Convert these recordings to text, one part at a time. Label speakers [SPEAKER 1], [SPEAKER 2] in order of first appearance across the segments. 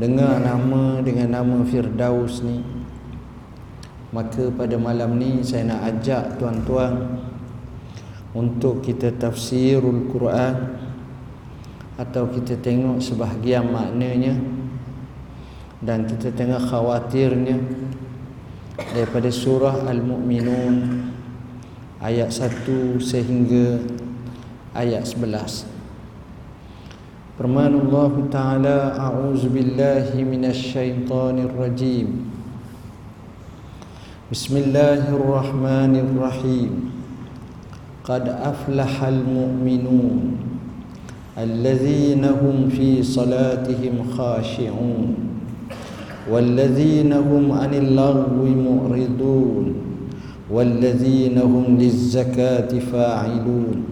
[SPEAKER 1] dengar nama dengan nama Firdaus ni. Maka pada malam ni saya nak ajak tuan-tuan untuk kita tafsirul Quran atau kita tengok sebahagian maknanya dan kita tengok khawatirnya daripada surah Al-Mu'minun ayat 1 sehingga ayat 11 فرمان الله تعالى أعوذ بالله من الشيطان الرجيم. بسم الله الرحمن الرحيم. قد أفلح المؤمنون الذين هم في صلاتهم خاشعون والذين هم عن اللغو معرضون والذين هم للزكاة فاعلون.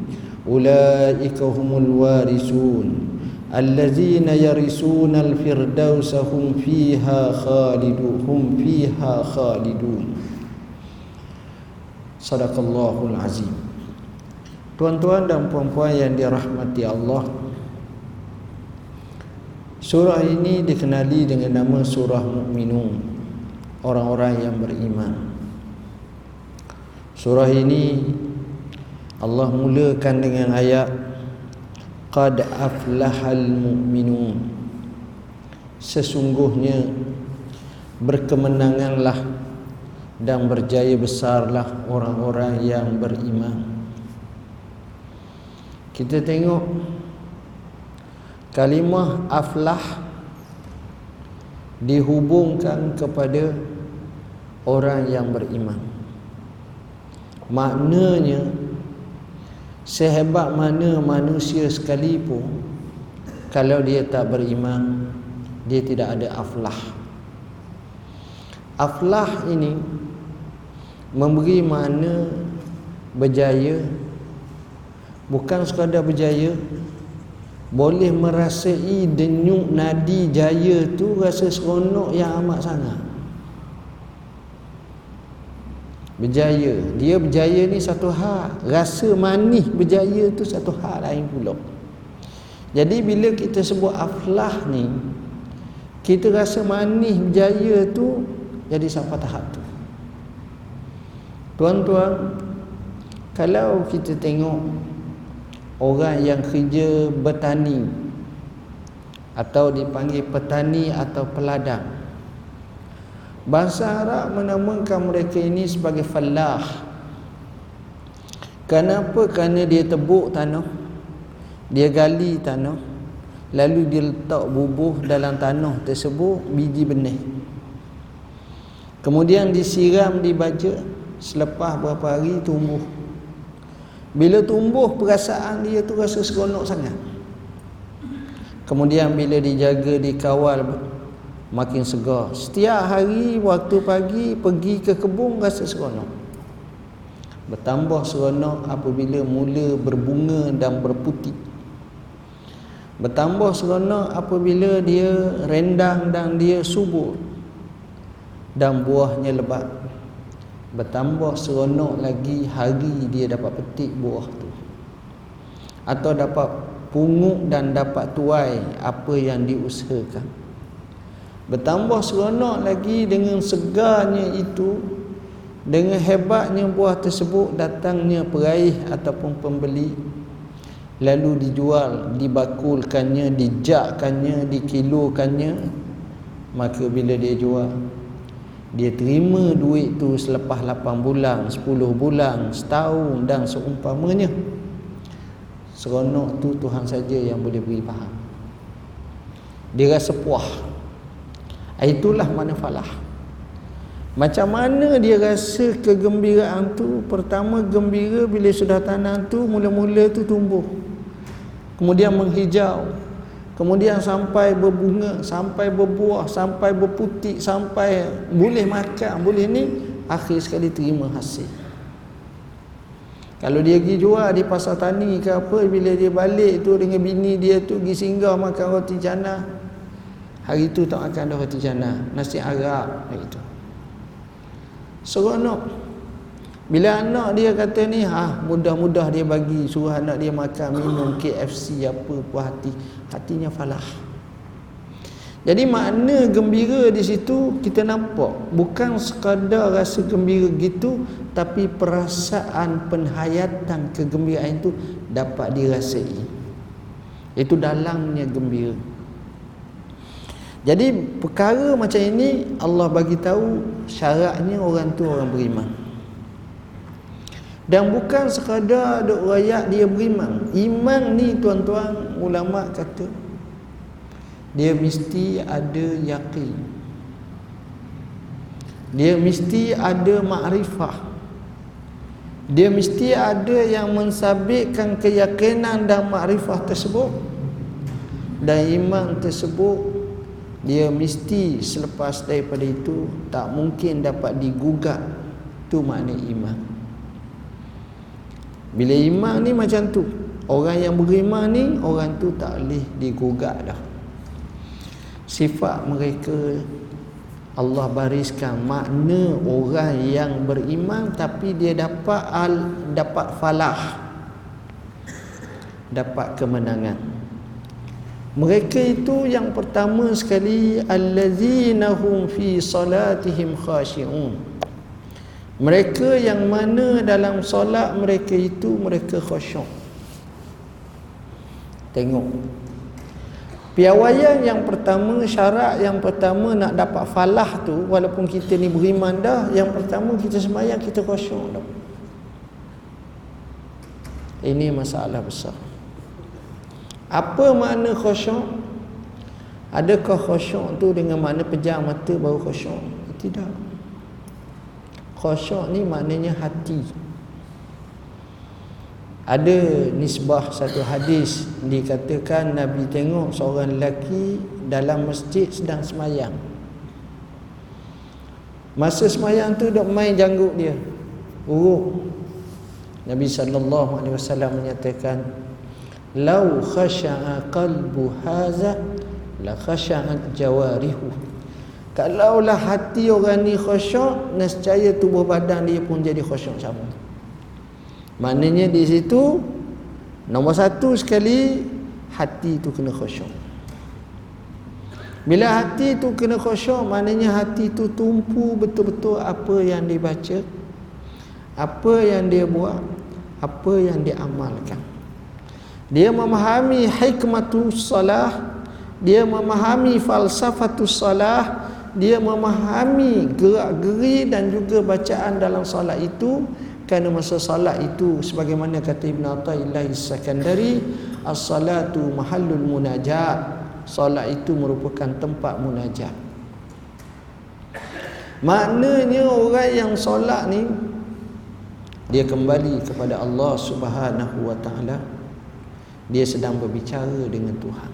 [SPEAKER 1] أولئك هم الوارثون الذين يرثون الفردوس هم فيها خالدون هم فيها خالدون صدق الله العظيم Tuan-tuan dan puan-puan yang dirahmati Allah Surah ini dikenali dengan nama Surah Mu'minun Orang-orang yang beriman Surah ini Allah mulakan dengan ayat Qad aflahal mu'minun. Sesungguhnya Berkemenanganlah Dan berjaya besarlah Orang-orang yang beriman. Kita tengok Kalimah aflah Dihubungkan kepada Orang yang beriman. Maknanya Sehebat mana manusia sekalipun Kalau dia tak beriman Dia tidak ada aflah. Aflah ini Memberi makna Berjaya Bukan sekadar berjaya Boleh merasai denyuk nadi jaya tu Rasa seronok yang amat sangat berjaya. Dia berjaya ni satu hal. Rasa manis berjaya tu satu hal lain pula. Jadi bila kita sebut aflah ni kita rasa manis berjaya tu jadi sampai tahap tu. Tuan-tuan kalau kita tengok orang yang kerja bertani atau dipanggil petani atau peladang Bahasa Arab menamakan mereka ini sebagai fallah. Kenapa? Kerana dia tebuk tanah. Dia gali tanah. Lalu dia letak bubuh dalam tanah tersebut biji benih. Kemudian disiram di baja. Selepas berapa hari tumbuh. Bila tumbuh perasaan dia tu rasa seronok sangat. Kemudian bila dijaga, dikawal makin segar. Setiap hari waktu pagi pergi ke kebun rasa seronok. Bertambah seronok apabila mula berbunga dan berputih bertambah seronok apabila dia rendang dan dia subur dan buahnya lebat. Bertambah seronok lagi hari dia dapat petik buah tu. Atau dapat pungut dan dapat tuai apa yang diusahakan Bertambah seronok lagi dengan segarnya itu Dengan hebatnya buah tersebut datangnya peraih ataupun pembeli. Lalu dijual, dibakulkannya, dijakkannya, dikilokannya. Maka bila dia jual Dia terima duit tu selepas 8 bulan, 10 bulan, setahun dan seumpamanya. Seronok tu Tuhan saja yang boleh beri faham. Dia rasa puas Itulah mana falah. Macam mana dia rasa kegembiraan tu? Pertama gembira bila sudah tanam tu mula-mula tu tumbuh. Kemudian menghijau. kemudian sampai berbunga sampai berbuah sampai berputik sampai boleh makan boleh ni akhir sekali terima hasil kalau dia pergi jual di pasar tani ke apa bila dia balik tu dengan bini dia tu pergi singgah makan roti jannah hari tu tak akan ada roti jannah nasi arak itu seronok bila anak dia kata ni ha mudah-mudah dia bagi suruh anak dia makan minum KFC apa puas hati hatinya falah. Jadi makna gembira di situ kita nampak bukan sekadar rasa gembira gitu tapi perasaan penghayatan kegembiraan itu dapat dirasai. Itu dalamnya gembira. Jadi perkara macam ini Allah bagi tahu syaratnya orang tu orang beriman. Dan bukan sekadar duk rayak dia beriman. Iman ni tuan-tuan ulama kata dia mesti ada yakin. Dia mesti ada makrifah. Dia mesti ada yang mensabitkan keyakinan dan makrifah tersebut. Dan iman tersebut dia mesti selepas daripada itu tak mungkin dapat digugat tu makna iman. Bila iman ni macam tu Orang yang beriman ni Orang tu tak boleh digugat dah. Sifat mereka Allah bariskan makna orang yang beriman tapi dia dapat al dapat falah dapat kemenangan mereka itu yang pertama sekali allazina hum fi salatihim khashi'un mereka yang mana dalam solat mereka itu mereka khusyuk. Tengok. Piawaian yang pertama, syarat yang pertama nak dapat falah tu walaupun kita ni beriman dah, yang pertama kita semayang kita khusyuk dah. Ini masalah besar. Apa makna khusyuk? Adakah khusyuk tu dengan makna pejam mata baru khusyuk? Tidak. Khusyuk ni maknanya hati. Ada nisbah satu hadis dikatakan Nabi tengok seorang lelaki dalam masjid sedang semayang. Masa semayang tu dok main janggut dia. Uruk. Nabi sallallahu alaihi wasallam menyatakan, "Lau khasha'a qalbu hadza la khasha'at jawarihu." Kalaulah hati orang ni khusyuk, nescaya tubuh badan dia pun jadi khusyuk sama. Maknanya di situ nombor satu sekali hati tu kena khusyuk. Bila hati tu kena khusyuk, maknanya hati tu tumpu betul-betul apa yang dibaca, apa yang dia buat, apa yang dia amalkan. Dia memahami hikmatus salah, dia memahami falsafatus salah, dia memahami gerak-geri dan juga bacaan dalam solat itu. Kerana masa solat itu sebagaimana kata Ibn Atta'illah Sakandari as-salatu mahallul munajat. Solat itu merupakan tempat munajat. Maknanya orang yang solat ni dia kembali kepada Allah Subhanahu wa taala dia sedang berbicara dengan Tuhan.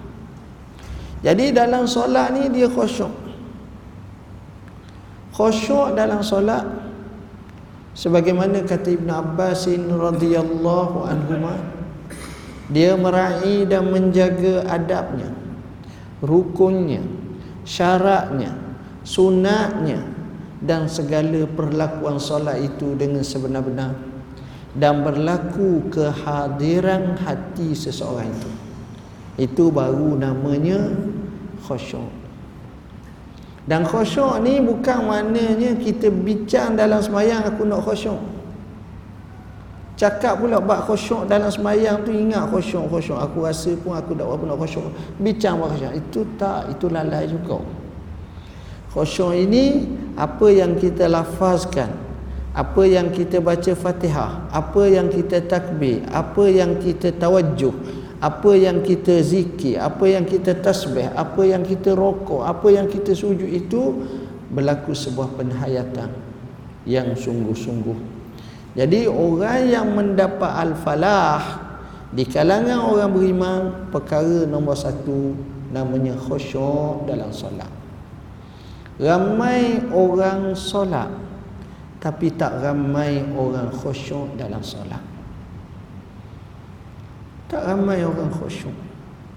[SPEAKER 1] Jadi dalam solat ni dia khusyuk. Khusyuk dalam solat sebagaimana kata Ibn Abbas radhiyallahu anhu dia meraih dan menjaga adabnya rukunnya syaratnya sunatnya dan segala perlakuan solat itu dengan sebenar-benar dan berlaku kehadiran hati seseorang itu itu baru namanya khusyuk dan khusyuk ni bukan maknanya kita bincang dalam semayang aku nak khusyuk. Cakap pula bab khusyuk dalam semayang tu ingat khusyuk khusyuk. Aku rasa pun aku tak apa nak khusyuk. Bincang bab khusyuk. Itu tak, itu lalai juga. Khusyuk ini apa yang kita lafazkan. Apa yang kita baca Fatihah, apa yang kita takbir, apa yang kita tawajjuh, apa yang kita zikir, apa yang kita tasbih, apa yang kita rokok, apa yang kita sujud itu berlaku sebuah penhayatan yang sungguh-sungguh. Jadi orang yang mendapat al-falah di kalangan orang beriman perkara nombor satu namanya khusyuk dalam solat ramai orang solat tapi tak ramai orang khusyuk dalam solat. Tak ramai orang khusyuk.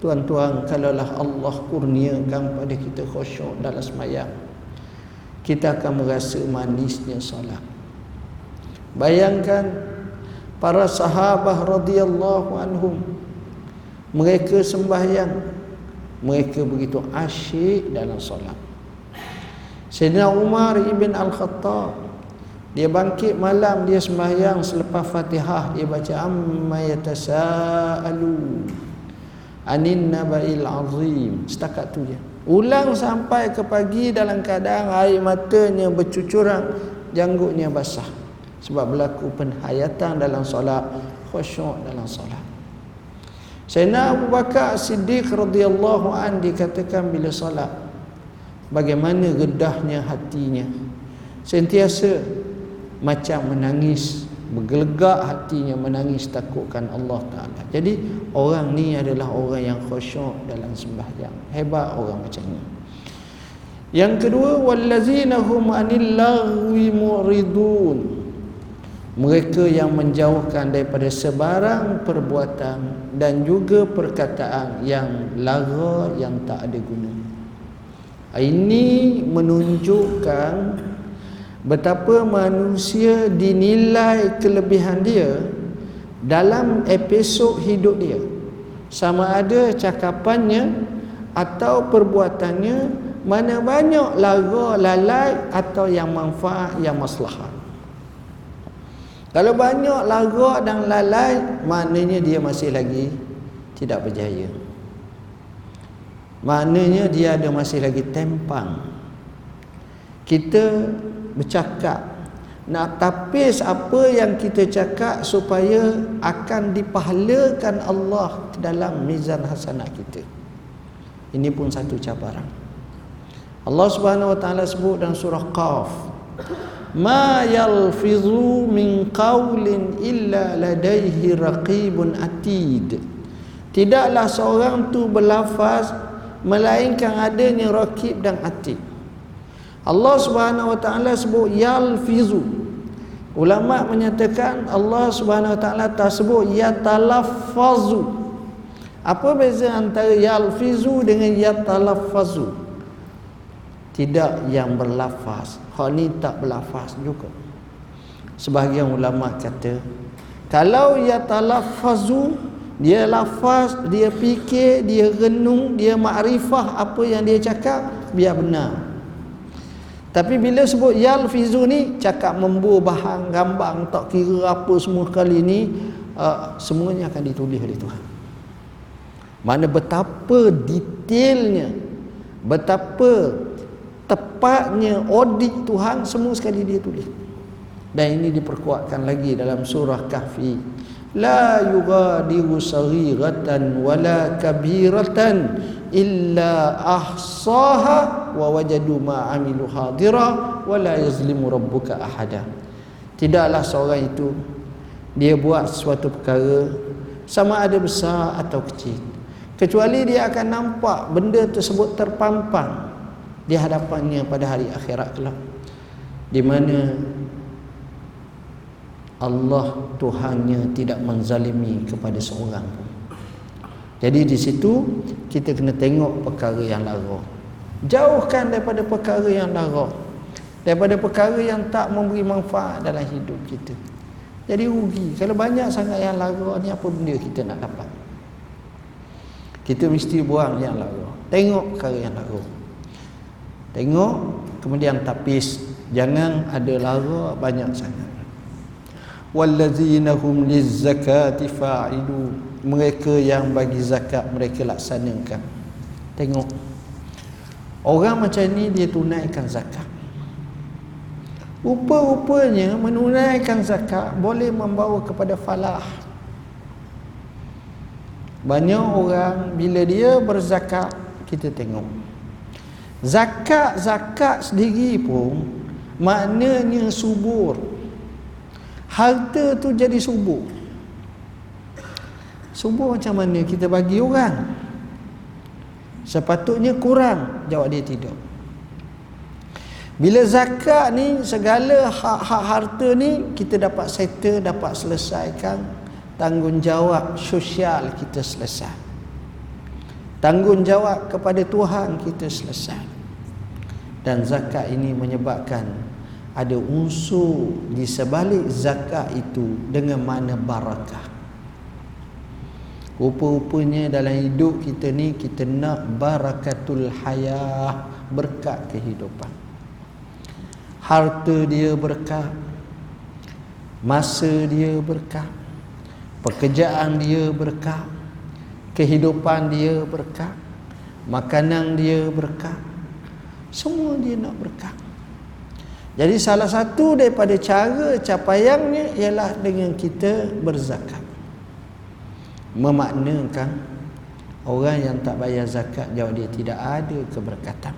[SPEAKER 1] Tuan-tuan kalaulah Allah kurniakan pada kita khusyuk dalam semayang kita akan merasa manisnya solat. Bayangkan para sahabat radhiyallahu anhum mereka sembahyang mereka begitu asyik dalam solat. Sayyidina Umar ibn Al-Khattab dia bangkit malam dia sembahyang selepas Fatihah dia baca amma yatasaalu anin nabail azim. Setakat tu je ulang sampai ke pagi dalam keadaan air matanya bercucuran janggutnya basah. Sebab berlaku penhayatan dalam solat khusyuk dalam solat. Sayyidina Abu Bakar Siddiq radhiyallahu an dikatakan bila solat bagaimana gedahnya hatinya. Sentiasa macam menangis bergelegak hatinya menangis takutkan Allah Taala. Jadi orang ni adalah orang yang khusyuk dalam sembahyang. Hebat orang macam ni. Yang kedua wallazina hum anil lagwi muridun mereka yang menjauhkan daripada sebarang perbuatan dan juga perkataan yang lara yang tak ada guna ini menunjukkan betapa manusia dinilai kelebihan dia dalam episod hidup dia. Sama ada cakapannya atau perbuatannya mana banyak lara lalai atau yang manfaat yang maslahat. Kalau banyak lagak dan lalai Maknanya dia masih lagi Tidak berjaya. Maknanya dia ada masih lagi tempang. Kita bercakap. Nak tapis apa yang kita cakap Supaya akan dipahalakan Allah Dalam mizan hasanah kita. Ini pun satu cabaran. Allah subhanahu wa ta'ala sebut dalam surah Qaf ma yalfizu min qawlin illa ladaihi raqibun atid. Tidaklah seorang tu berlafaz melainkan adanya raqib dan atid Allah Subhanahu wa taala sebut yalfizu. Ulama menyatakan Allah Subhanahu wa taala tak sebut yatalaffazu apa beza antara yalfizu dengan yatalaffazu tidak yang berlafaz. Hak ni tak berlafaz juga. Sebahagian ulama kata kalau ia talaffazu dia lafaz dia fikir dia renung dia makrifah apa yang dia cakap biar benar tapi bila sebut yalfizu ni cakap membuah bahan gambang tak kira apa semua kali ni uh, semuanya akan ditulis oleh Tuhan. Mana betapa detailnya betapa tepatnya audit Tuhan semua sekali dia tulis. Dan ini diperkuatkan lagi dalam surah kahfi yughadiru saghiratan wala kabiratan illa ahsaha wa wajadu ma amilu hadira wala yazlimu rabbuka ahada. Tidaklah seorang itu dia buat sesuatu perkara sama ada besar atau kecil. Kecuali dia akan nampak benda tersebut terpampang di hadapannya pada hari akhirat kelak. Di mana Allah Tuhannya tidak menzalimi kepada seorang pun. Jadi di situ kita kena tengok perkara yang lara. Jauhkan daripada perkara yang lara. Daripada perkara yang tak memberi manfaat dalam hidup kita. Jadi rugi. Kalau banyak sangat yang lara ni apa benda kita nak dapat? Kita mesti buang yang lara. Tengok perkara yang lara. Tengok kemudian tapis jangan ada lara banyak sangat. Wallazina hum lizzakati fa'ilu mereka yang bagi zakat mereka laksanakan. Tengok orang macam ni dia tunaikan zakat. Rupa-rupanya menunaikan zakat boleh membawa kepada falah. Banyak orang bila dia berzakat kita tengok Zakat-zakat sendiri pun maknanya subur. Harta tu jadi subur. Subur macam mana? Kita bagi orang? sepatutnya kurang jawab dia tidak. Bila zakat ni segala hak-hak harta ni kita dapat settle dapat selesaikan. Tanggungjawab sosial kita selesai. Tanggungjawab kepada Tuhan kita selesai. Dan zakat ini menyebabkan ada unsur di sebalik zakat itu dengan mana barakah. Rupa-rupanya dalam hidup kita ni kita nak barakatul hayah berkat kehidupan. Harta dia berkat masa dia berkat pekerjaan dia berkat kehidupan dia berkat makanan dia berkat semua dia nak berkat jadi salah satu daripada cara capaiannya ialah dengan kita berzakat. Memaknakan orang yang tak bayar zakat jawab dia tidak ada keberkatan.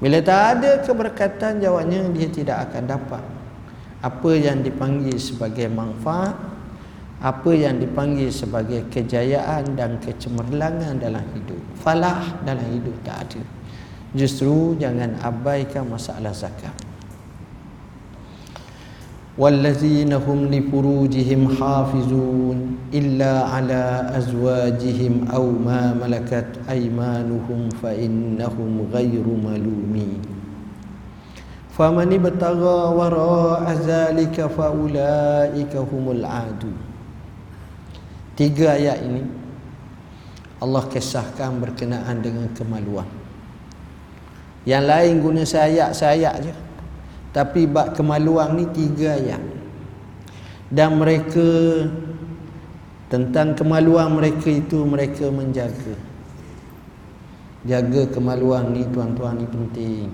[SPEAKER 1] Bila tak ada keberkatan jawabnya dia tidak akan dapat apa yang dipanggil sebagai manfaat, apa yang dipanggil sebagai kejayaan dan kecemerlangan dalam hidup. Falah dalam hidup tak ada Justru jangan abaikan masalah zakat. والذين هم لفروجهم حافظون إلا على أزواجهم أو ما ملكت أيمانهم فإنهم غير ملومين فمن ابتغى وراء ذلك فأولئك هم العادون Tiga ayat ini Allah kisahkan berkenaan dengan kemaluan yang lain guna sayap-sayap je. Tapi bab kemaluan ni tiga ayat dan mereka tentang kemaluan mereka itu mereka menjaga. Jaga kemaluan ni tuan-tuan ni penting.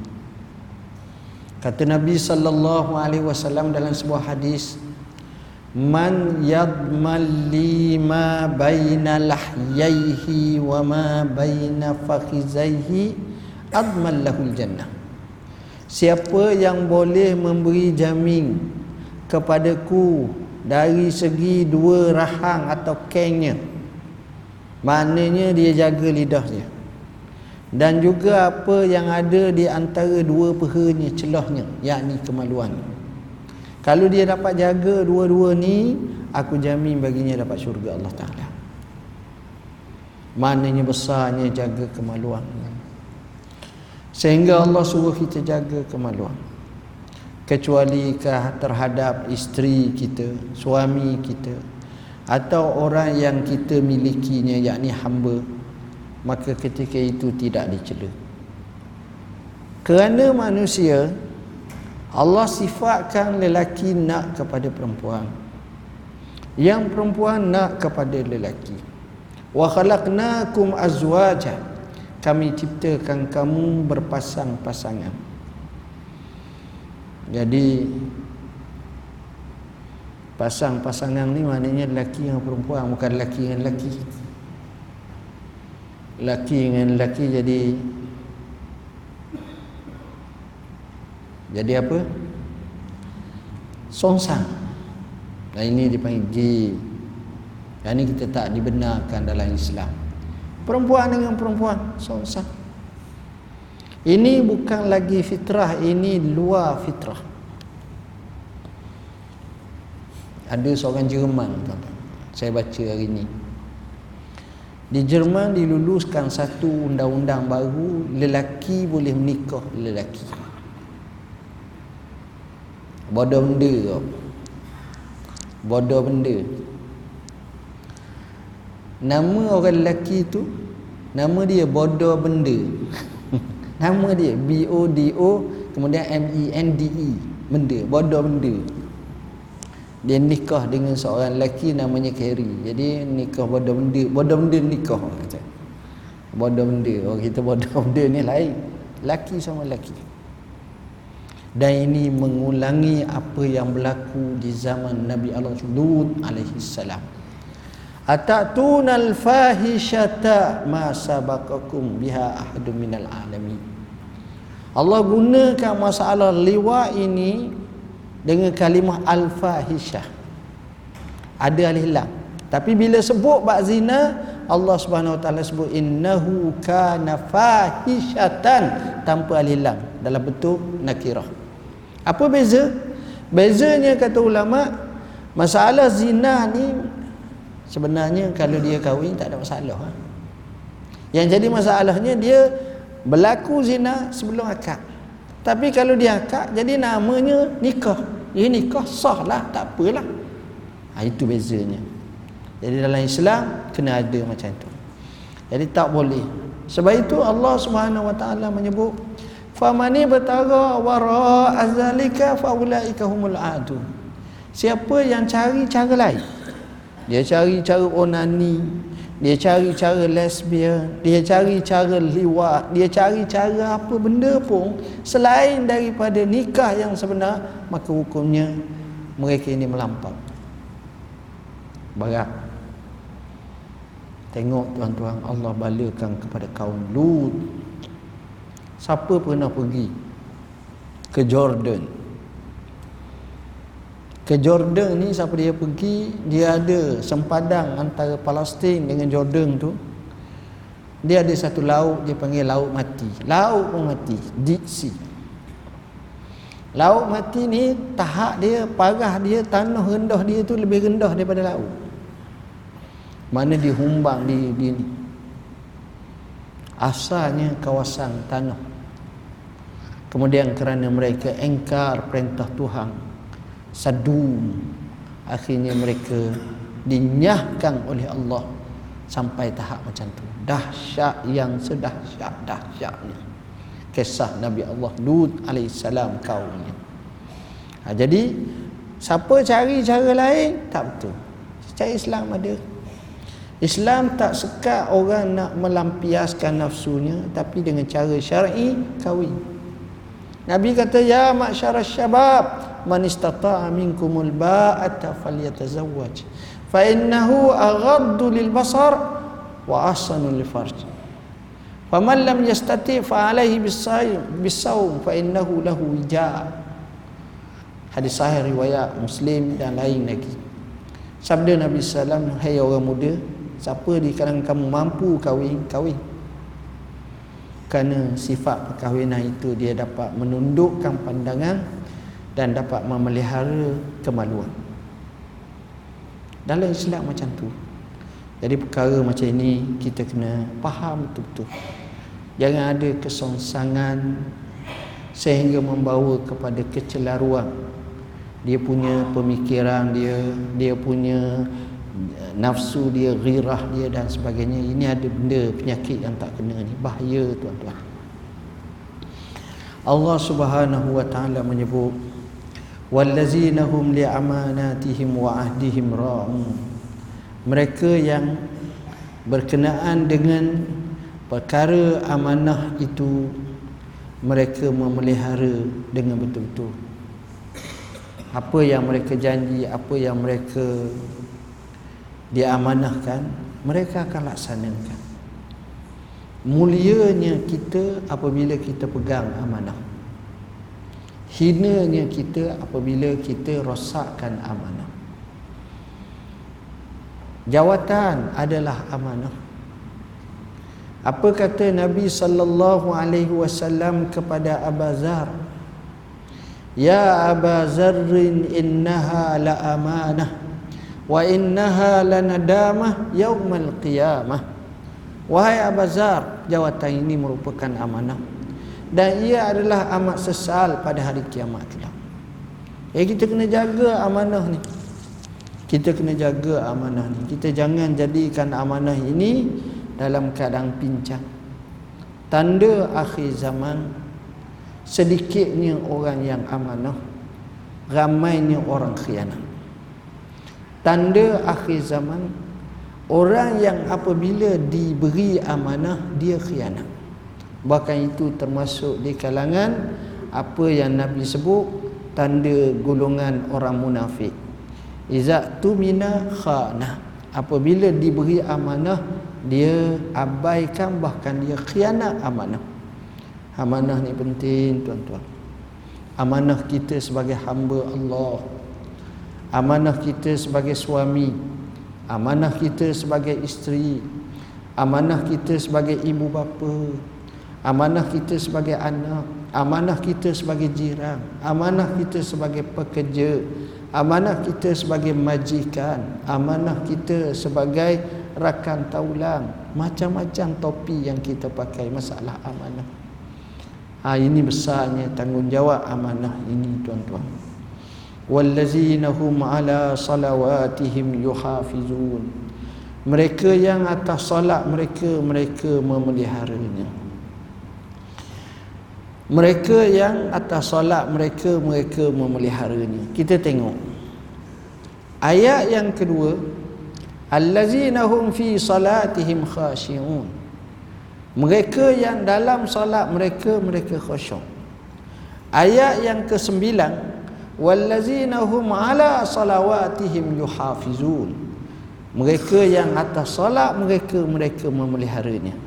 [SPEAKER 1] Kata Nabi sallallahu alaihi wasallam dalam sebuah hadis man yadmal lima baina lahyaihi wa ma baina fakhizaihi adman lahul jannah. Siapa yang boleh memberi jamin kepadaku dari segi dua rahang atau kengnya maknanya dia jaga lidahnya. Dan juga apa yang ada di antara dua pehanya celahnya yakni kemaluan. Kalau dia dapat jaga dua-dua ni aku jamin baginya dapat syurga Allah Taala. Maknanya besarnya jaga kemaluan Sehingga Allah suruh kita jaga kemaluan. Kecuali terhadap isteri kita Suami kita Atau orang yang kita milikinya yakni hamba Maka ketika itu tidak dicela. Kerana manusia Allah sifatkan lelaki nak kepada perempuan. Yang perempuan nak kepada lelaki. Wa khalaqnakum azwajan kami ciptakan kamu berpasang-pasangan. Jadi pasang-pasangan ni maknanya lelaki dengan perempuan bukan lelaki dengan lelaki. Lelaki dengan lelaki jadi jadi apa? Songsang dan ini dipanggil yang ini kita tak dibenarkan dalam Islam Perempuan dengan perempuan sah. Ini bukan lagi fitrah, ini luar fitrah. Ada seorang Jerman tuan-tuan. Saya baca hari ini. Di Jerman diluluskan satu undang-undang baru lelaki boleh menikah lelaki. Bodoh benda. Bodoh benda. Nama orang lelaki tu Nama dia bodoh benda. Nama dia B-O-D-O Kemudian M-E-N-D-E Benda Bodoh benda. Dia nikah dengan seorang lelaki Namanya Carrie Jadi nikah bodoh benda Bodoh benda nikah Bodoh benda Orang kita bodoh benda ni lain. Lelaki sama lelaki. Dan ini mengulangi apa yang berlaku di zaman Nabi Allah Lut alaihi salam Atatunal fahishata ma sabaqakum biha ahadun minal alamin. Allah gunakan masalah liwa ini dengan kalimah al-fahishah. Ada alih lam. Tapi bila sebut bab zina, Allah Subhanahu Wa Taala sebut innahu kana fahishatan tanpa alilang dalam bentuk nakirah. Apa beza? Bezanya kata ulama masalah zina ni sebenarnya kalau dia kahwin tak ada masalah. Ha? Yang jadi masalahnya dia berlaku zina sebelum akad. Tapi kalau dia akad jadi namanya nikah. Ini nikah sah lah tak apalah. Ha, itu bezanya. Jadi dalam Islam kena ada macam tu. Jadi tak boleh. Sebab itu Allah Subhanahu Wa Taala menyebut famani batara wara azalika faulaika humul adu. Siapa yang cari cara lain? Dia cari cara onani, dia cari cara lesbian, dia cari cara liwat, dia cari cara apa benda pun selain daripada nikah yang sebenar, maka hukumnya mereka ini melampau. Barat Tengok tuan-tuan Allah balakan kepada kaum Lut. Siapa pernah pergi ke Jordan? Ke Jordan ni siapa dia pergi, dia ada sempadan antara Palestin dengan Jordan tu. Dia ada satu laut dia panggil laut mati. Laut pun mati, Dead Sea. Laut mati ni tahap dia, parah dia, tanah rendah dia tu lebih rendah daripada laut mana dihumbang di, di asalnya kawasan tanah kemudian kerana mereka engkar perintah Tuhan sadum. Akhirnya mereka dinyahkan oleh Allah sampai tahap macam tu. Dahsyat yang sedahsyat dahsyatnya. Kisah Nabi Allah Lut alaihissalam kaumnya. Ha, jadi siapa cari cara lain? Tak betul. Cara Islam ada. Islam tak sekat orang nak melampiaskan nafsunya tapi dengan cara syar'i kahwin. Nabi kata ya ma'syara syabab man istata'a minkumul ba'ata falyatazawwaj fa innahu aghaddu lil basar wa ahsanu lil farj. Faman lam yastati' fa alayhi bis-saym bis-sawm fa innahu lahu wija. Hadis sahih riwayat Muslim dan lain lagi. Sabda Nabi wasallam hai orang muda Siapa di kalangan kamu mampu kahwin, kahwin. Kerana sifat perkahwinan itu dia dapat menundukkan pandangan dan dapat memelihara kemaluan. Dalam Islam macam tu. Jadi perkara macam ini kita kena faham betul-betul. Jangan ada kesongsangan sehingga membawa kepada kecelaruan. Dia punya pemikiran dia, dia punya nafsu dia, ghirah dia dan sebagainya. Ini ada benda penyakit yang tak kena ni. Bahaya tuan-tuan. Allah Subhanahu wa taala menyebut hum li'amanatihim wa ahdihim ra'un. Mereka yang berkenaan dengan perkara amanah itu mereka memelihara dengan betul-betul. Apa yang mereka janji, apa yang mereka diamanahkan mereka akan laksanakan mulianya kita apabila kita pegang amanah hinanya kita apabila kita rosakkan amanah. Jawatan adalah amanah. Apa kata Nabi sallallahu alaihi wasallam kepada Abazar Ya Abazarrin innaha la amanah wa innaha lanadamah yaumal qiyamah. Wahai abazar jawatan ini merupakan amanah dan ia adalah amat sesal pada hari kiamat kelak. Eh kita kena jaga amanah ni. Kita kena jaga amanah ni. Kita jangan jadikan amanah ini dalam keadaan pincang. Tanda akhir zaman sedikitnya orang yang amanah ramainya orang khianat. Tanda akhir zaman orang yang apabila diberi amanah dia khianat bahkan itu termasuk di kalangan apa yang Nabi sebut tanda golongan orang munafik. Iza tumina khana apabila diberi amanah dia abaikan bahkan dia khianat amanah. Amanah ni penting tuan-tuan. Amanah kita sebagai hamba Allah. Amanah kita sebagai suami. Amanah kita sebagai isteri. Amanah kita sebagai ibu bapa amanah kita sebagai anak amanah kita sebagai jiran amanah kita sebagai pekerja amanah kita sebagai majikan amanah kita sebagai rakan taulang macam-macam topi yang kita pakai masalah amanah. Ha, ini besarnya tanggungjawab amanah ini tuan-tuan. Wallazina hum ala salawatihim yuhafizun. Mereka yang atas solat mereka mereka memeliharanya mereka yang atas solat mereka mereka memeliharanya. Kita tengok. Ayat yang kedua. Allazina hum fi salatihim khashi'un. Mereka yang dalam solat mereka mereka khusyuk. Ayat yang kesembilan. Wallazina hum ala salawatihim yuhafizun. Mereka yang atas solat mereka mereka memeliharanya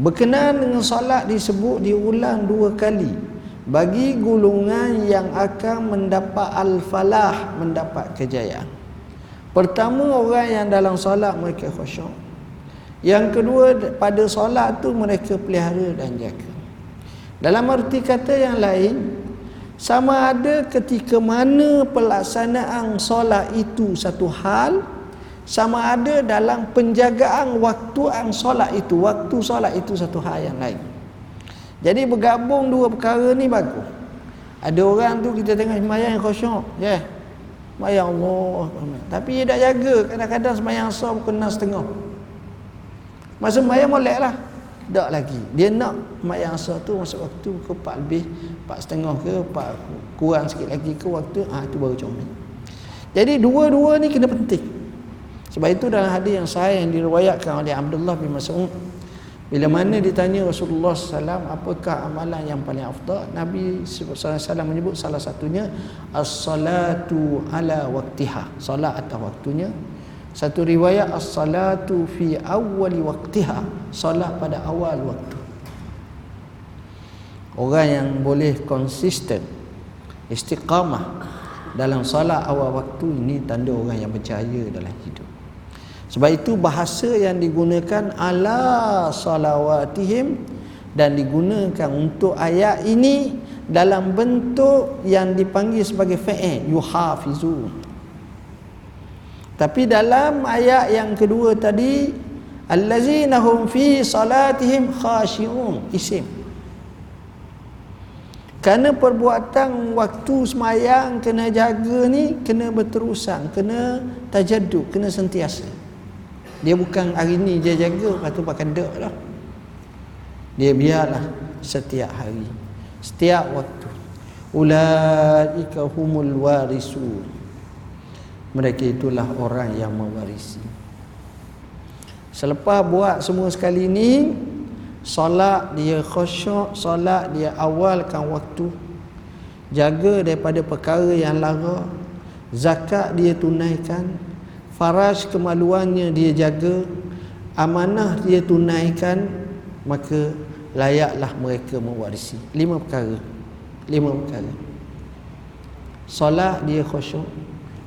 [SPEAKER 1] Berkenaan dengan solat disebut diulang dua kali bagi golongan yang akan mendapat al-falah, mendapat kejayaan. Pertama orang yang dalam solat mereka khusyuk. Yang kedua pada solat tu mereka pelihara dan jaga. Dalam arti kata yang lain sama ada ketika mana pelaksanaan solat itu satu hal sama ada dalam penjagaan waktu ang solat itu. Waktu solat itu satu hal yang lain. Jadi bergabung dua perkara ni bagus. Ada orang tu kita tengah sembahyang yang khusyuk ya. Yeah. sembahyang Allah. Tapi dia tak jaga. Kadang-kadang sembahyang asar kena setengah. Masa sembahyang molek lah. Tak lagi. Dia nak sembahyang asar tu masuk waktu ke 4 lebih 4 setengah ke 4 kurang sikit lagi ke waktu ah tu baru comel. Jadi dua-dua ni kena penting sebab itu dalam hadis yang sahih yang diriwayatkan oleh Abdullah bin Mas'ud bila mana ditanya Rasulullah SAW apakah amalan yang paling afdal? Nabi SAW menyebut salah satunya as-salatu ala waktiha. Salat atas waktunya. Satu riwayat as-salatu fi awwali waktiha. Salat pada awal waktu. Orang yang boleh konsisten istiqamah dalam salat awal waktu ini tanda orang yang berjaya dalam hidup sebab itu bahasa yang digunakan ala salawatihim dan digunakan untuk ayat ini dalam bentuk yang dipanggil sebagai fa'il yuhafizun. Tapi dalam ayat yang kedua tadi allazina hum fi salatihim khashi'un isim. Kerana perbuatan waktu semayang kena jaga ni kena berterusan, kena tajaddud, kena sentiasa. Dia bukan hari ni dia jaga Lepas tu pakai dek lah. Dia biarlah setiap hari Setiap waktu. Ulaika humul warisu Mereka itulah orang yang mewarisi. Selepas buat semua sekali ni Solat dia khusyuk Solat dia awalkan waktu. Jaga daripada perkara yang lara Zakat dia tunaikan faraj kemaluannya dia jaga amanah dia tunaikan maka layaklah mereka mewarisi. Lima perkara. Lima perkara. Solat dia khusyuk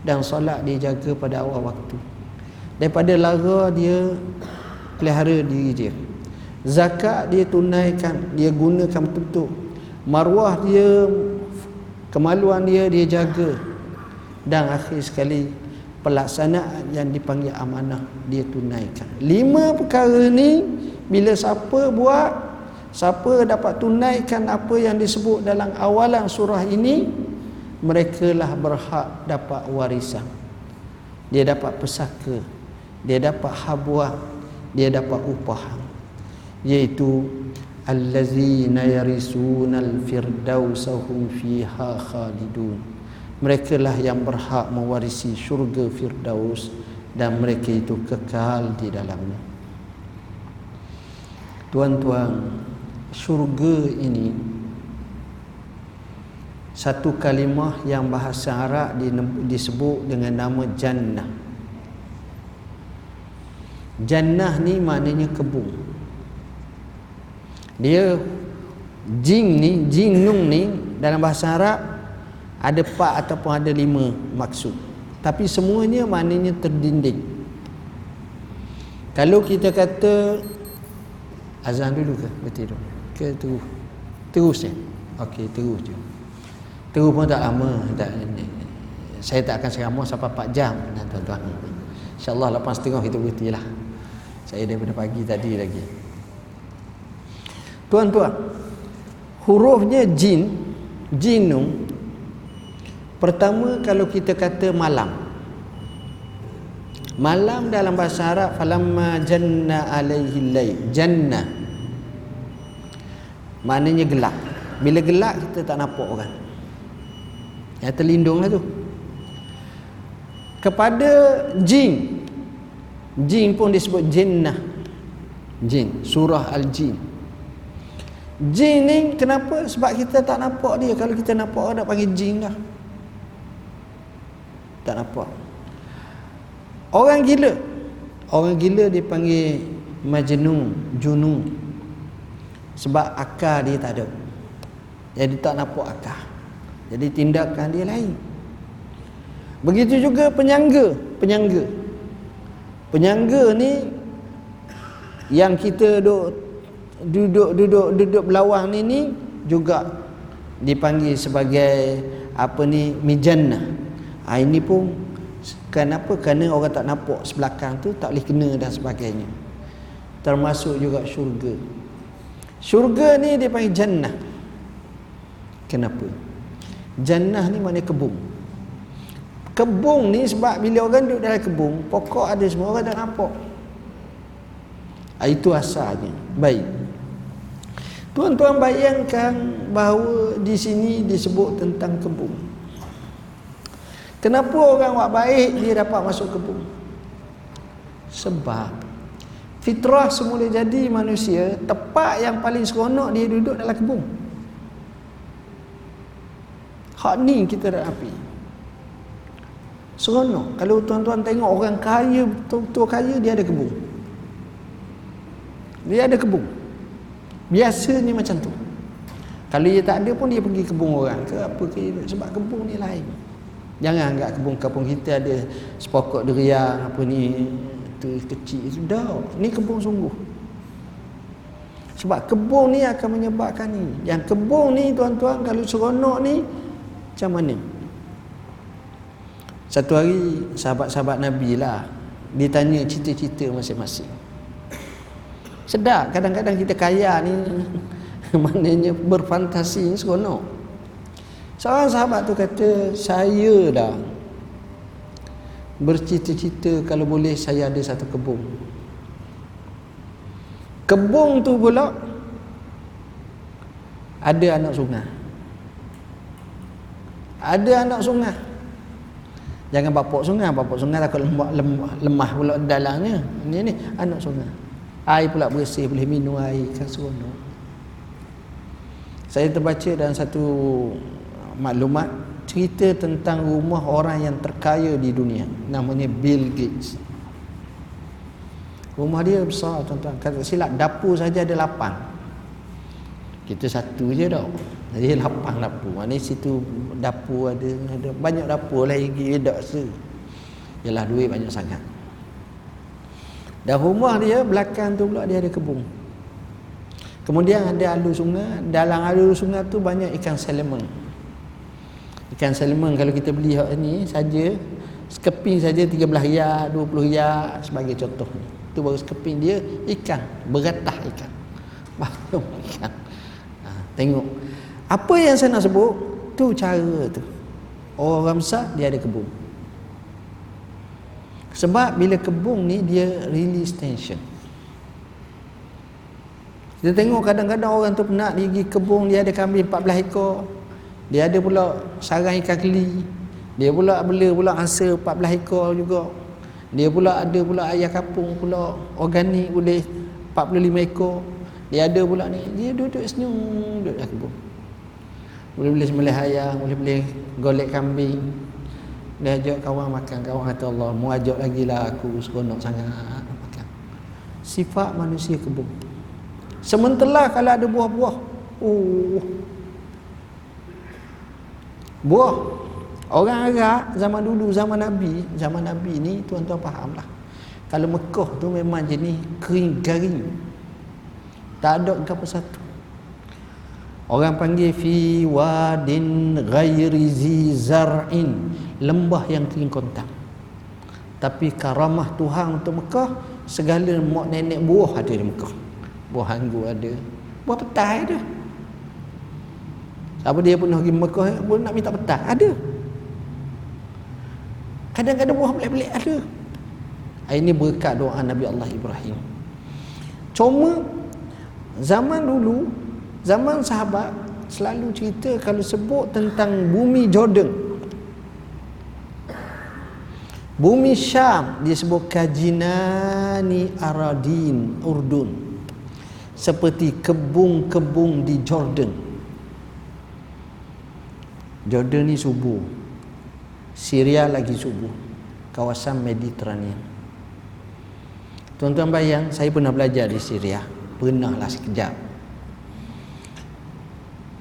[SPEAKER 1] dan solat dia jaga pada awal waktu. Daripada lara dia pelihara diri dia. Zakat dia tunaikan dia gunakan betul marwah dia kemaluan dia dia jaga. Dan akhir sekali pelaksanaan yang dipanggil amanah dia tunaikan. Lima perkara ni bila siapa buat, siapa dapat tunaikan apa yang disebut dalam awalan surah ini, mereka lah berhak dapat warisan. Dia dapat pesaka, dia dapat habuah, dia dapat upah. Iaitu allazina yarisunal firdausahum fiha khalidun mereka lah yang berhak mewarisi syurga Firdaus dan mereka itu kekal di dalamnya. Tuan-tuan syurga ini satu kalimah yang bahasa Arab disebut dengan nama jannah. Jannah ni maknanya kebun. Dia jing ni jingnung ni dalam bahasa Arab ada empat ataupun ada lima maksud. Tapi semuanya maknanya terdinding. Kalau kita kata azan dulu ke bertidur? Ke terus? Terus ya okey terus je. Terus pun tak lama tak saya tak akan seramah sampai 4 jam tuan-tuan. Insyaallah lepas setengah kita berhenti lah. Saya daripada pagi tadi lagi. Tuan-tuan hurufnya jin jinum pertama kalau kita kata malam. Malam dalam bahasa Arab falamma janna alaihi lail janna. Maknanya gelap bila gelap kita tak nampak orang. Yang terlindunglah tu. Kepada jin. Jin pun disebut jinnah. Jin. Surah al-jin. Jin ni kenapa? Sebab kita tak nampak dia. Kalau kita nampak orang nak panggil jin dah tak nampak Orang gila. Orang gila dipanggil majnun, junun. Sebab akal dia tak ada. Jadi tak nampak akal. Jadi tindakan dia lain. Begitu juga penyangga, penyangga. Penyangga ni yang kita duduk duduk duduk duduk belawang ni ni juga dipanggil sebagai apa ni mijannah. Ha, ini pun Kenapa? Kerana orang tak nampak sebelakang tu tak boleh kena dan sebagainya. Termasuk juga syurga. Syurga ni dia panggil jannah. Kenapa? Jannah ni mana kebun. Kebun ni sebab bila orang duduk dalam kebun, pokok ada semua orang tak nampak. Ah, itu asalnya. Baik. Tuan-tuan bayangkan bahawa di sini disebut tentang kebun. Kenapa orang buat baik dia dapat masuk kebun? Sebab fitrah semula jadi manusia tepat yang paling seronok dia duduk dalam kebun. Hak ni kita dah api. Seronok. Kalau tuan-tuan tengok orang kaya, betul-betul kaya, dia ada kebun. Dia ada kebun. Biasanya macam tu. Kalau dia tak ada pun dia pergi kebun orang ke apa ke sebab kebun ni lain. Jangan anggap kebun-kebun kita ada sepokok durian apa ni tu kecil sudah. Ni kebun sungguh. Sebab kebun ni akan menyebabkan ni. Yang kebun ni tuan-tuan kalau seronok ni macam mana? Satu hari sahabat-sahabat Nabi lah ditanya cita-cita masing-masing. Sedap kadang-kadang kita kaya ni maknanya berfantasi seronok. Seorang sahabat tu kata, saya dah bercita-cita kalau boleh saya ada satu kebun. Kebun tu pula ada anak sungai. Ada anak sungai. Jangan bapak sungai, bapak sungai takut lemah, lemah, lemah pula dalamnya. Ini ni anak sungai. Air pula bersih, boleh minum air kan seronok. Saya terbaca dalam satu maklumat cerita tentang rumah orang yang terkaya di dunia namanya Bill Gates. Rumah dia besar tuan-tuan. Kata silap dapur saja ada lapan. Kita satu je tau jadi lapan dapur. Mana situ dapur ada ada banyak dapur lah lagi tak se. Ialah duit banyak sangat. Dan rumah dia belakang tu pula dia ada kebun. Kemudian ada alur sungai. Dalam alur sungai tu banyak ikan salmon Ikan salmon kalau kita beli hak ni saja sekeping saja 13 riyal, 20 riyal sebagai contoh ni. Itu baru sekeping dia ikan, beratah ikan. Baru ikan. Ha, tengok. Apa yang saya nak sebut tu cara tu. Orang besar dia ada kebun. Sebab bila kebun ni dia release tension. Kita tengok kadang-kadang orang tu penat pergi kebun dia ada kambing 14 ekor dia ada pula sarang ikan keli. Dia pula bela pula angsa 14 ekor juga. Dia pula ada pula ayah kapung pula organik boleh 45 ekor. Dia ada pula ni. Dia duduk senyum duduk dalam kebun. Boleh boleh sembelih ayam, boleh boleh golek kambing. Dia ajak kawan makan. Kawan kata Allah, mau ajak lagi lah aku seronok sangat makan. Sifat manusia kebun. Sementara kalau ada buah-buah, oh, buah. Orang Arab zaman dulu zaman Nabi zaman Nabi ni tuan-tuan fahamlah kalau Mekah tu memang jenis kering garing tak ada apa satu. Orang panggil fi wadin ghairi zi zar'in. Lembah yang kering kontang. Tapi karamah Tuhan untuk Mekah segala mak nenek buah ada di Mekah. Buah anggur ada. Buah petai ada apa dia pun pergi Mekah pun nak minta petai ada. Kadang-kadang buah pelik-pelik ada. Ini berkat doa Nabi Allah Ibrahim. Cuma zaman dulu zaman sahabat selalu cerita kalau sebut tentang bumi Jordan. Bumi Syam disebut Kajinani Aradin Urdun. Seperti kebun-kebun di Jordan. Jordan ni subuh. Syria lagi subuh. Kawasan Mediterranean. Tuan-tuan bayang, saya pernah belajar di Syria. Pernahlah sekejap.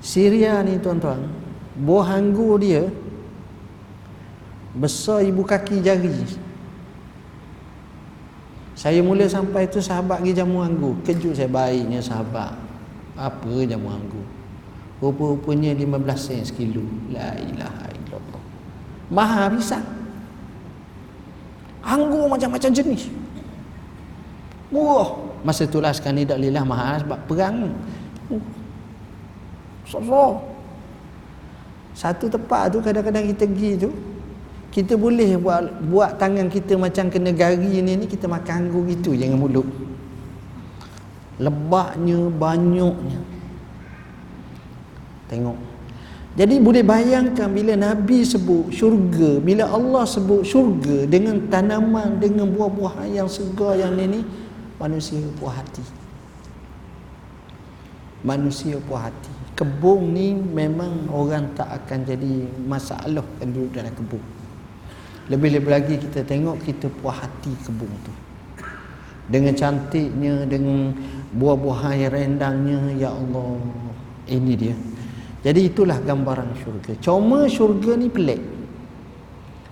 [SPEAKER 1] Syria ni tuan-tuan, buah anggur dia besar ibu kaki jari saya mula sampai tu sahabat pergi jamu anggur kejut saya baiknya sahabat apa jamu anggur rupa-rupanya 15 sen sekilo la ilaha illallah. Mahal bisa anggur macam-macam jenis. Murah. Masa itulah sekarang ni tak lilah mahal sebab perang. So-so satu tempat tu kadang-kadang kita pergi tu kita boleh buat buat tangan kita macam kena gari ni ni kita makan anggur gitu jangan mulut. Lebaknya banyaknya tengok jadi boleh bayangkan bila Nabi sebut syurga bila Allah sebut syurga dengan tanaman dengan buah-buahan yang segar yang ni ni manusia puas hati manusia puas hati kebun ni memang orang tak akan jadi masalah kan duduk dalam kebun lebih-lebih lagi kita tengok kita puas hati kebun tu. Dengan cantiknya, dengan buah-buahan yang rendangnya, ya Allah. Ini dia. Jadi itulah gambaran syurga. Cuma syurga ni pelik.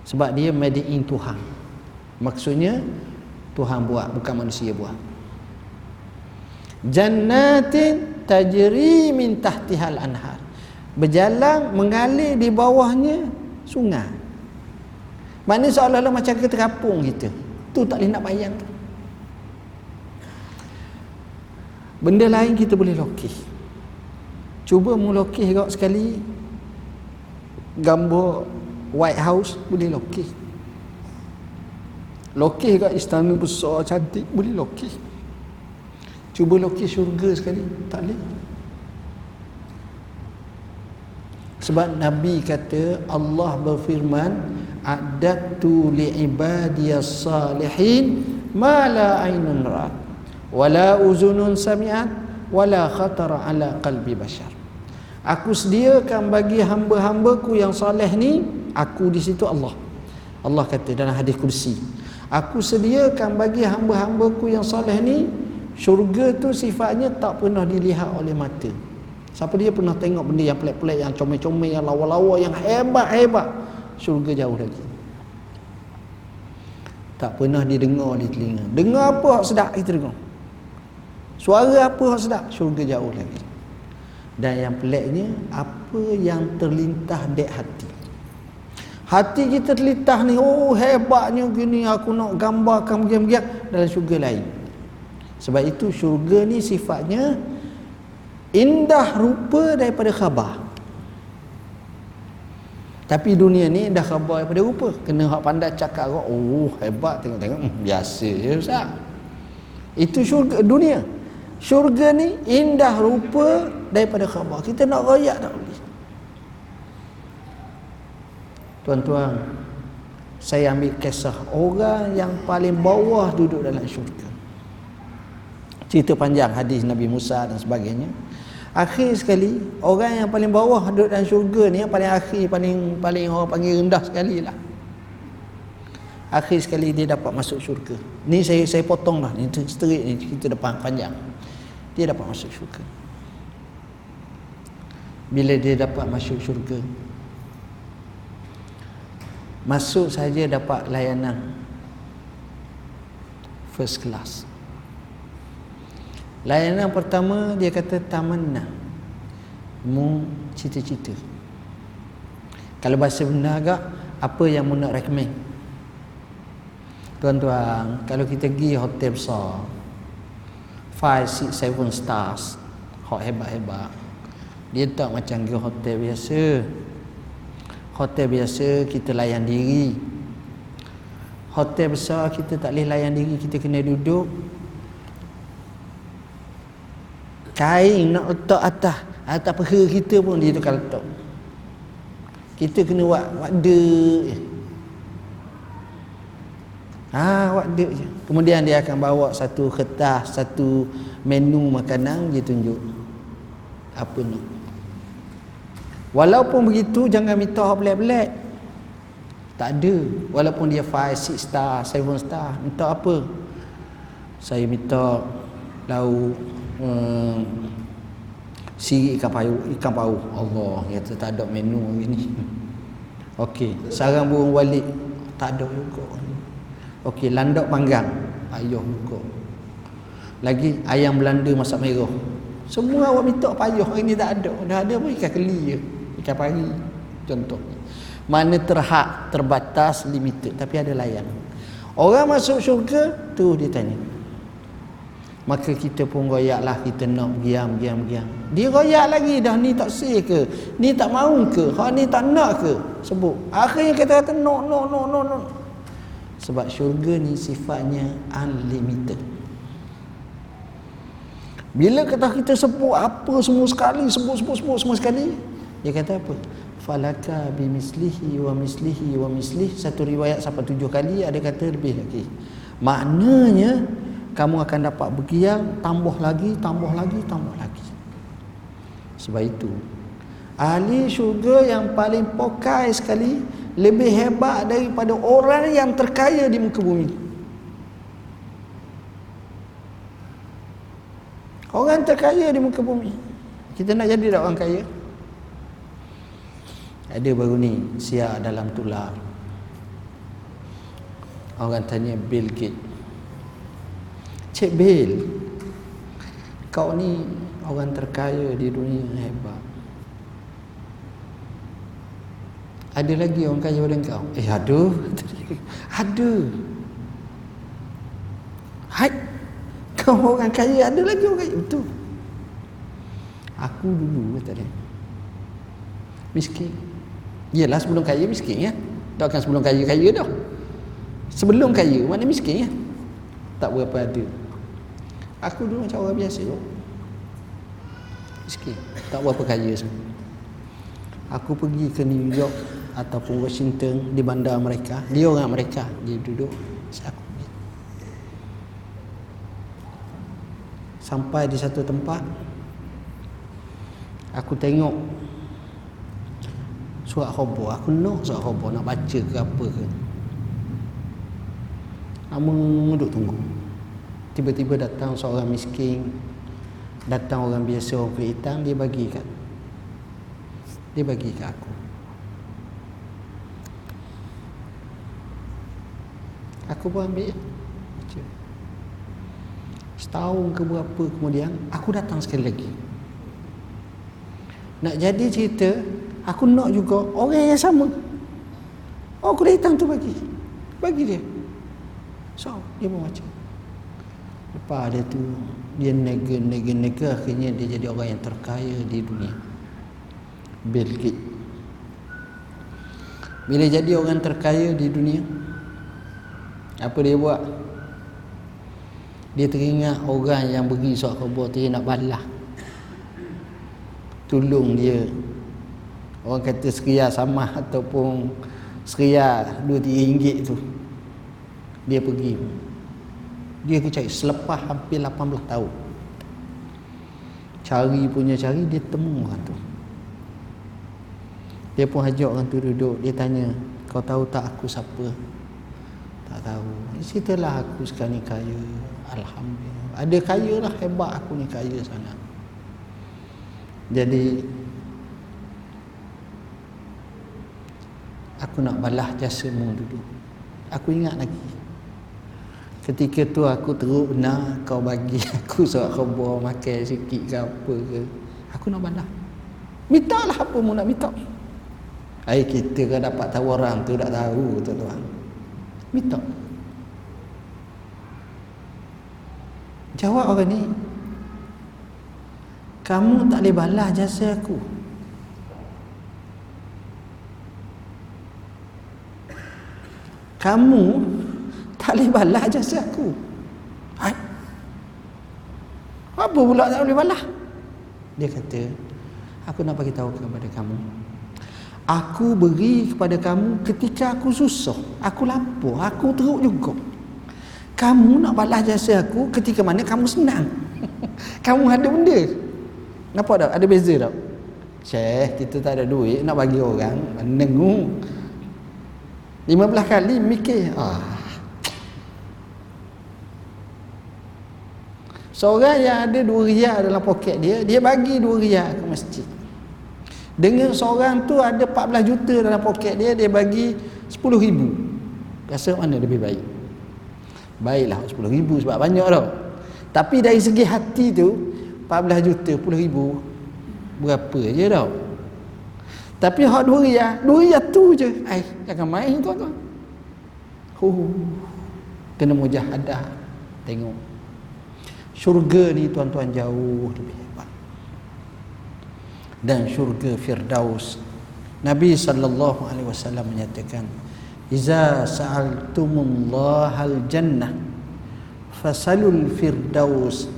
[SPEAKER 1] Sebab dia made in Tuhan. Maksudnya Tuhan buat, bukan manusia buat. Jannatin tajri min tahtihal anhar. Berjalan mengalir di bawahnya sungai. Mana seolah-olah macam kita terapung kita. Tu tak boleh nak bayang. Benda lain kita boleh lokis. Cuba melukis kau sekali gambar White House boleh lokis. Lokis kat istana besar cantik boleh lokis. Cuba lokis syurga sekali tak boleh. Sebab Nabi kata Allah berfirman a'dadtu li'ibadiyas salihin ma la aynun ra'at wala uzunun sami'at wala khatara ala qalbi bashar aku sediakan bagi hamba-hambaku yang saleh ni aku di situ Allah. Allah kata dalam hadis kursi aku sediakan bagi hamba-hambaku yang saleh ni syurga tu sifatnya tak pernah dilihat oleh mata. Siapa dia pernah tengok benda yang pelik-pelik yang comel-comel yang lawa-lawa yang hebat-hebat? Syurga jauh lagi. Tak pernah didengar di telinga. Dengar apa hak sedap kita dengar. Suara apa hak sedap? Syurga jauh lagi dan yang peliknya apa yang terlintas dek hati hati kita terlintas ni oh hebatnya gini aku nak gambarkan begini-begini dalam syurga lain sebab itu syurga ni sifatnya indah rupa daripada khabar tapi dunia ni dah khabar daripada rupa. Kena hak pandai cakap oh hebat tengok-tengok hmm, biasa je Ustaz. Itu syurga dunia. Syurga ni indah rupa daripada khabar. Kita nak royak tak boleh. Tuan-tuan, saya ambil kisah orang yang paling bawah duduk dalam syurga. Cerita panjang hadis Nabi Musa dan sebagainya. Akhir sekali orang yang paling bawah duduk dalam syurga ni yang paling akhir paling paling orang panggil rendah sekali lah. Akhir sekali dia dapat masuk syurga. Ni saya saya potong lah ni straight ni kita depan panjang. Dia dapat masuk syurga. Bila dia dapat masuk syurga. Masuk saja dapat layanan. First class. Layanan pertama dia kata tamanna. Mu cita-cita. Kalau bahasa benar agak apa yang mu nak recommend? Tuan-tuan kalau kita pergi hotel besar 5, 6, 7 stars hot hebat-hebat dia tak macam ke hotel biasa. Hotel biasa kita layan diri. Hotel besar kita tak boleh layan diri kita kena duduk. Kain nak letak atas atas peha kita pun dia tukar letak. Kita kena buat wakda je. Ha wakda je. Kemudian dia akan bawa satu kertas satu menu makanan dia tunjuk apa ni walaupun begitu jangan minta belat-belat tak ada. Walaupun dia 5 6 star 7 star minta apa? Saya minta lauk hmm, siri ikan payu ikan paus Allah kata tak ada menu hari ni okey sarang burung walik. Tak ada juga. Okey landak panggang. Payah juga. Lagi ayam Belanda masak merah. Semua awak minta payah hari ni tak ada. Dah ada pun ikan keli je ikan pari contoh. Mana terhak terbatas limited tapi ada layan. Orang masuk syurga tu dia tanya. Maka kita pun royaklah kita nak giam giam giam dia royak lagi dah ni tak sih ke? Ni tak mau ke? Ha ni tak nak ke? Sebut. Akhirnya kita kata no no no no no. Sebab syurga ni sifatnya unlimited. Bila kata kita sebut apa semua sekali sebut sebut sebut semua sekali dia kata apa? Falaka bimislihi wa mislihi wa mislih. Satu riwayat sampai tujuh kali ada kata lebih lagi. Maknanya kamu akan dapat bergiang tambah lagi tambah lagi tambah lagi. Sebab itu ahli syurga yang paling pokai sekali lebih hebat daripada orang yang terkaya di muka bumi. Orang terkaya di muka bumi. Kita nak jadi tak orang kaya ada baru ni siap dalam tular. Orang tanya Bill Gates. Cik Bill Kau ni orang terkaya di dunia hebat. Ada lagi orang kaya pada kau? Eh ada. Ada. Hai. Kau orang kaya ada lagi orang kaya? Betul. Aku dulu kata dia. Miskin Yelah sebelum kaya miskin ya Tak akan sebelum kaya kaya dah Sebelum kaya mana miskin ya Tak berapa ada Aku dulu macam orang biasa je. Sikit. Tak berapa kaya semua. Aku pergi ke New York ataupun Washington di bandar mereka. Dia orang mereka. Dia duduk. Aku Sampai di satu tempat. Aku tengok surat khabar. Aku nak surat khabar. Nak baca ke apa ke. Lama duduk tunggu. Tiba-tiba datang seorang miskin. Datang orang biasa orang kulit hitam. Dia bagi kat dia bagi kat aku. Aku pun ambil. Setahun ke berapa kemudian aku datang sekali lagi. Nak jadi cerita aku nak juga orang yang sama oh kulit hitam tu bagi bagi dia so dia pun macam Lepas dia tu dia nega nega nega akhirnya dia jadi orang yang terkaya di dunia. Bill Gates. Bila jadi orang terkaya di dunia apa dia buat? Dia teringat orang yang pergi suat khabar tu nak balas. Tolong dia. Orang kata seria sama ataupun seria 2 3 ringgit tu. Dia pergi. Dia cari selepas hampir 18 tahun. Cari punya cari dia temu orang tu. Dia pun ajak orang tu duduk. Dia tanya kau tahu tak aku siapa? Tak tahu. Ceritalah aku sekarang ni kaya. Alhamdulillah. Ada kaya lah hebat aku ni kaya sangat. Jadi aku nak balas jasa mu dulu. Aku ingat lagi. Ketika tu aku teruk benar kau bagi aku surat khabar makan sikit ke apa ke? Aku nak balas minta lah apa mu nak minta. Hai kita kan dapat tahu orang tu tak tahu tuan-tuan. Minta. Jawab orang ni kamu tak boleh balas jasa aku kamu tak boleh balas jasa aku. Hai? apa pula tak boleh balas? Dia kata aku nak bagi tahu kepada kamu. Aku beri kepada kamu ketika aku susah aku lapar aku teruk juga. Kamu nak balas jasa aku ketika mana kamu senang. Kamu ada benda? Nampak tak? Ada beza tak? Syekh kita tak ada duit nak bagi orang. Menengu 15 kali mikir. Ah. Seorang yang ada dua riyal dalam poket dia Dia bagi dua riyal ke masjid. Dengan seorang tu ada 14 juta dalam poket dia Dia bagi 10 ribu. Rasa mana lebih baik? Baiklah 10 ribu sebab banyak tau. Tapi dari segi hati tu 14 juta 10 ribu Berapa je tau tapi hak dua dua riyal tu je. Ai, jangan main tuan-tuan. Huh. Kena mujahadah. Tengok. Syurga ni tuan-tuan jauh lebih hebat. Dan syurga Firdaus. Nabi sallallahu alaihi wasallam menyatakan, "Iza sa'altumullahal jannah fasalul firdaus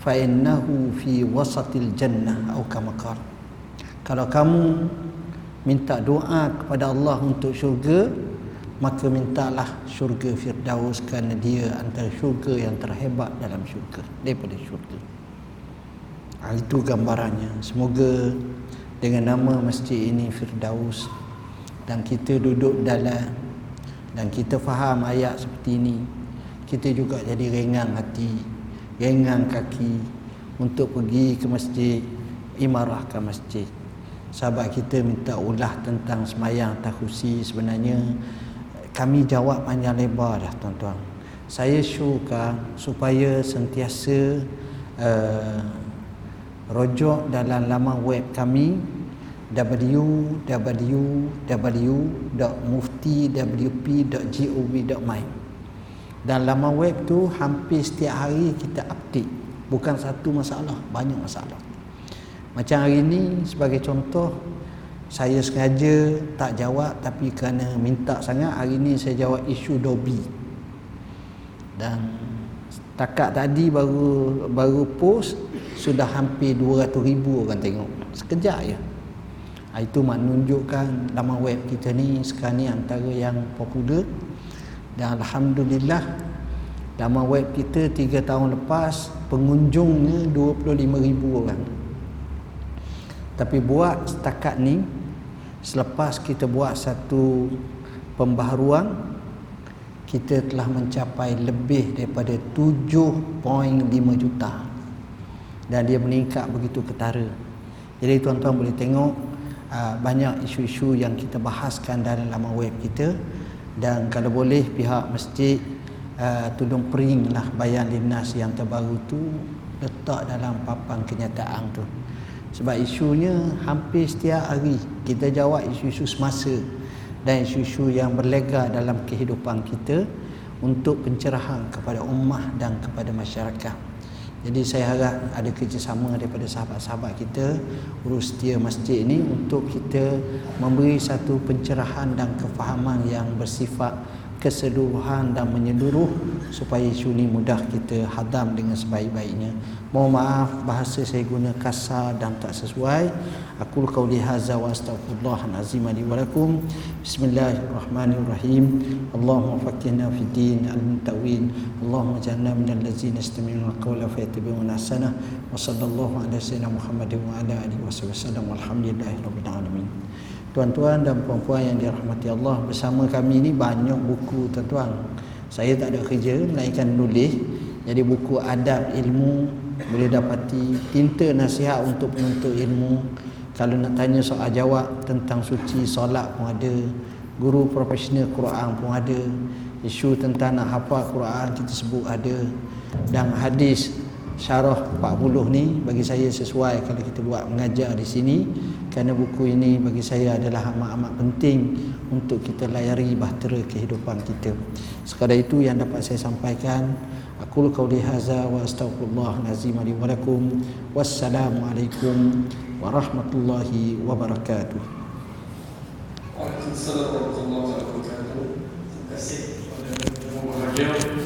[SPEAKER 1] fa innahu fi wasatil jannah atau kama qala." Kalau kamu minta doa kepada Allah untuk syurga, maka mintalah syurga Firdaus kerana dia antara syurga yang terhebat dalam syurga daripada syurga. Ha, itu gambarannya. Semoga dengan nama masjid ini Firdaus dan kita duduk dalam dan kita faham ayat seperti ini, kita juga jadi ringan hati, ringan kaki untuk pergi ke masjid, imarahkan masjid sahabat kita minta ulah tentang semayang tahusi sebenarnya. Kami jawab panjang lebar dah tuan-tuan. Saya syurkan supaya sentiasa uh, rojok dalam laman web kami www.mufti.wp.gov.my dan laman web tu hampir setiap hari kita update. Bukan satu masalah banyak masalah macam hari ini sebagai contoh saya sengaja tak jawab tapi kerana minta sangat hari ini saya jawab isu dobi. Dan takat tadi baru baru post sudah hampir 200 ribu orang tengok. Sekejap ya. Itu menunjukkan laman web kita ni sekarang ni antara yang popular dan Alhamdulillah laman web kita 3 tahun lepas pengunjungnya 25 ribu orang tapi buat setakat ni selepas kita buat satu pembaharuan kita telah mencapai lebih daripada 7.5 juta. Dan dia meningkat begitu ketara. Jadi tuan-tuan boleh tengok uh, banyak isu-isu yang kita bahaskan dalam laman web kita. Dan kalau boleh pihak masjid uh, tudung pering lah bayan linas yang terbaru tu letak dalam papan kenyataan tu sebab isunya hampir setiap hari kita jawab isu-isu semasa dan isu-isu yang berlega dalam kehidupan kita untuk pencerahan kepada ummah dan kepada masyarakat. Jadi saya harap ada kerjasama daripada sahabat-sahabat kita urus setia masjid ini untuk kita memberi satu pencerahan dan kefahaman yang bersifat keseluruhan dan menyeluruh supaya isu ini mudah kita hadam dengan sebaik-baiknya. Mohon maaf bahasa saya guna kasar dan tak sesuai. Aku qauli hadza wa astaghfirullah azim li wa lakum. Bismillahirrahmanirrahim. Allahumma faqqihna fid din al-tawil. Allahumma ja'alna minal ladzina yastami'una al-qawla fayattabi'una ahsana. Wa sallallahu ala sayyidina Muhammadin wa ala alihi wasallam. Walhamdulillahirabbil alamin. Tuan-tuan dan puan-puan yang dirahmati Allah Bersama kami ni banyak buku tuan-tuan. Saya tak ada kerja melainkan nulis. Jadi buku adab ilmu Boleh dapati Tinta nasihat untuk penuntut ilmu. Kalau nak tanya soal jawab Tentang suci solat pun ada. Guru profesional Quran pun ada. Isu tentang nak hafal Quran kita sebut ada. Dan hadis syarah 40 ni bagi saya sesuai kalau kita buat mengajar di sini kerana buku ini bagi saya adalah amat-amat penting untuk kita layari bahtera kehidupan kita sekadar itu yang dapat saya sampaikan aku qauli hadza wa astaghfirullah azim li wa lakum wassalamualaikum warahmatullahi wabarakatuh
[SPEAKER 2] Waalaikumsalam warahmatullahi wabarakatuh. Terima kasih.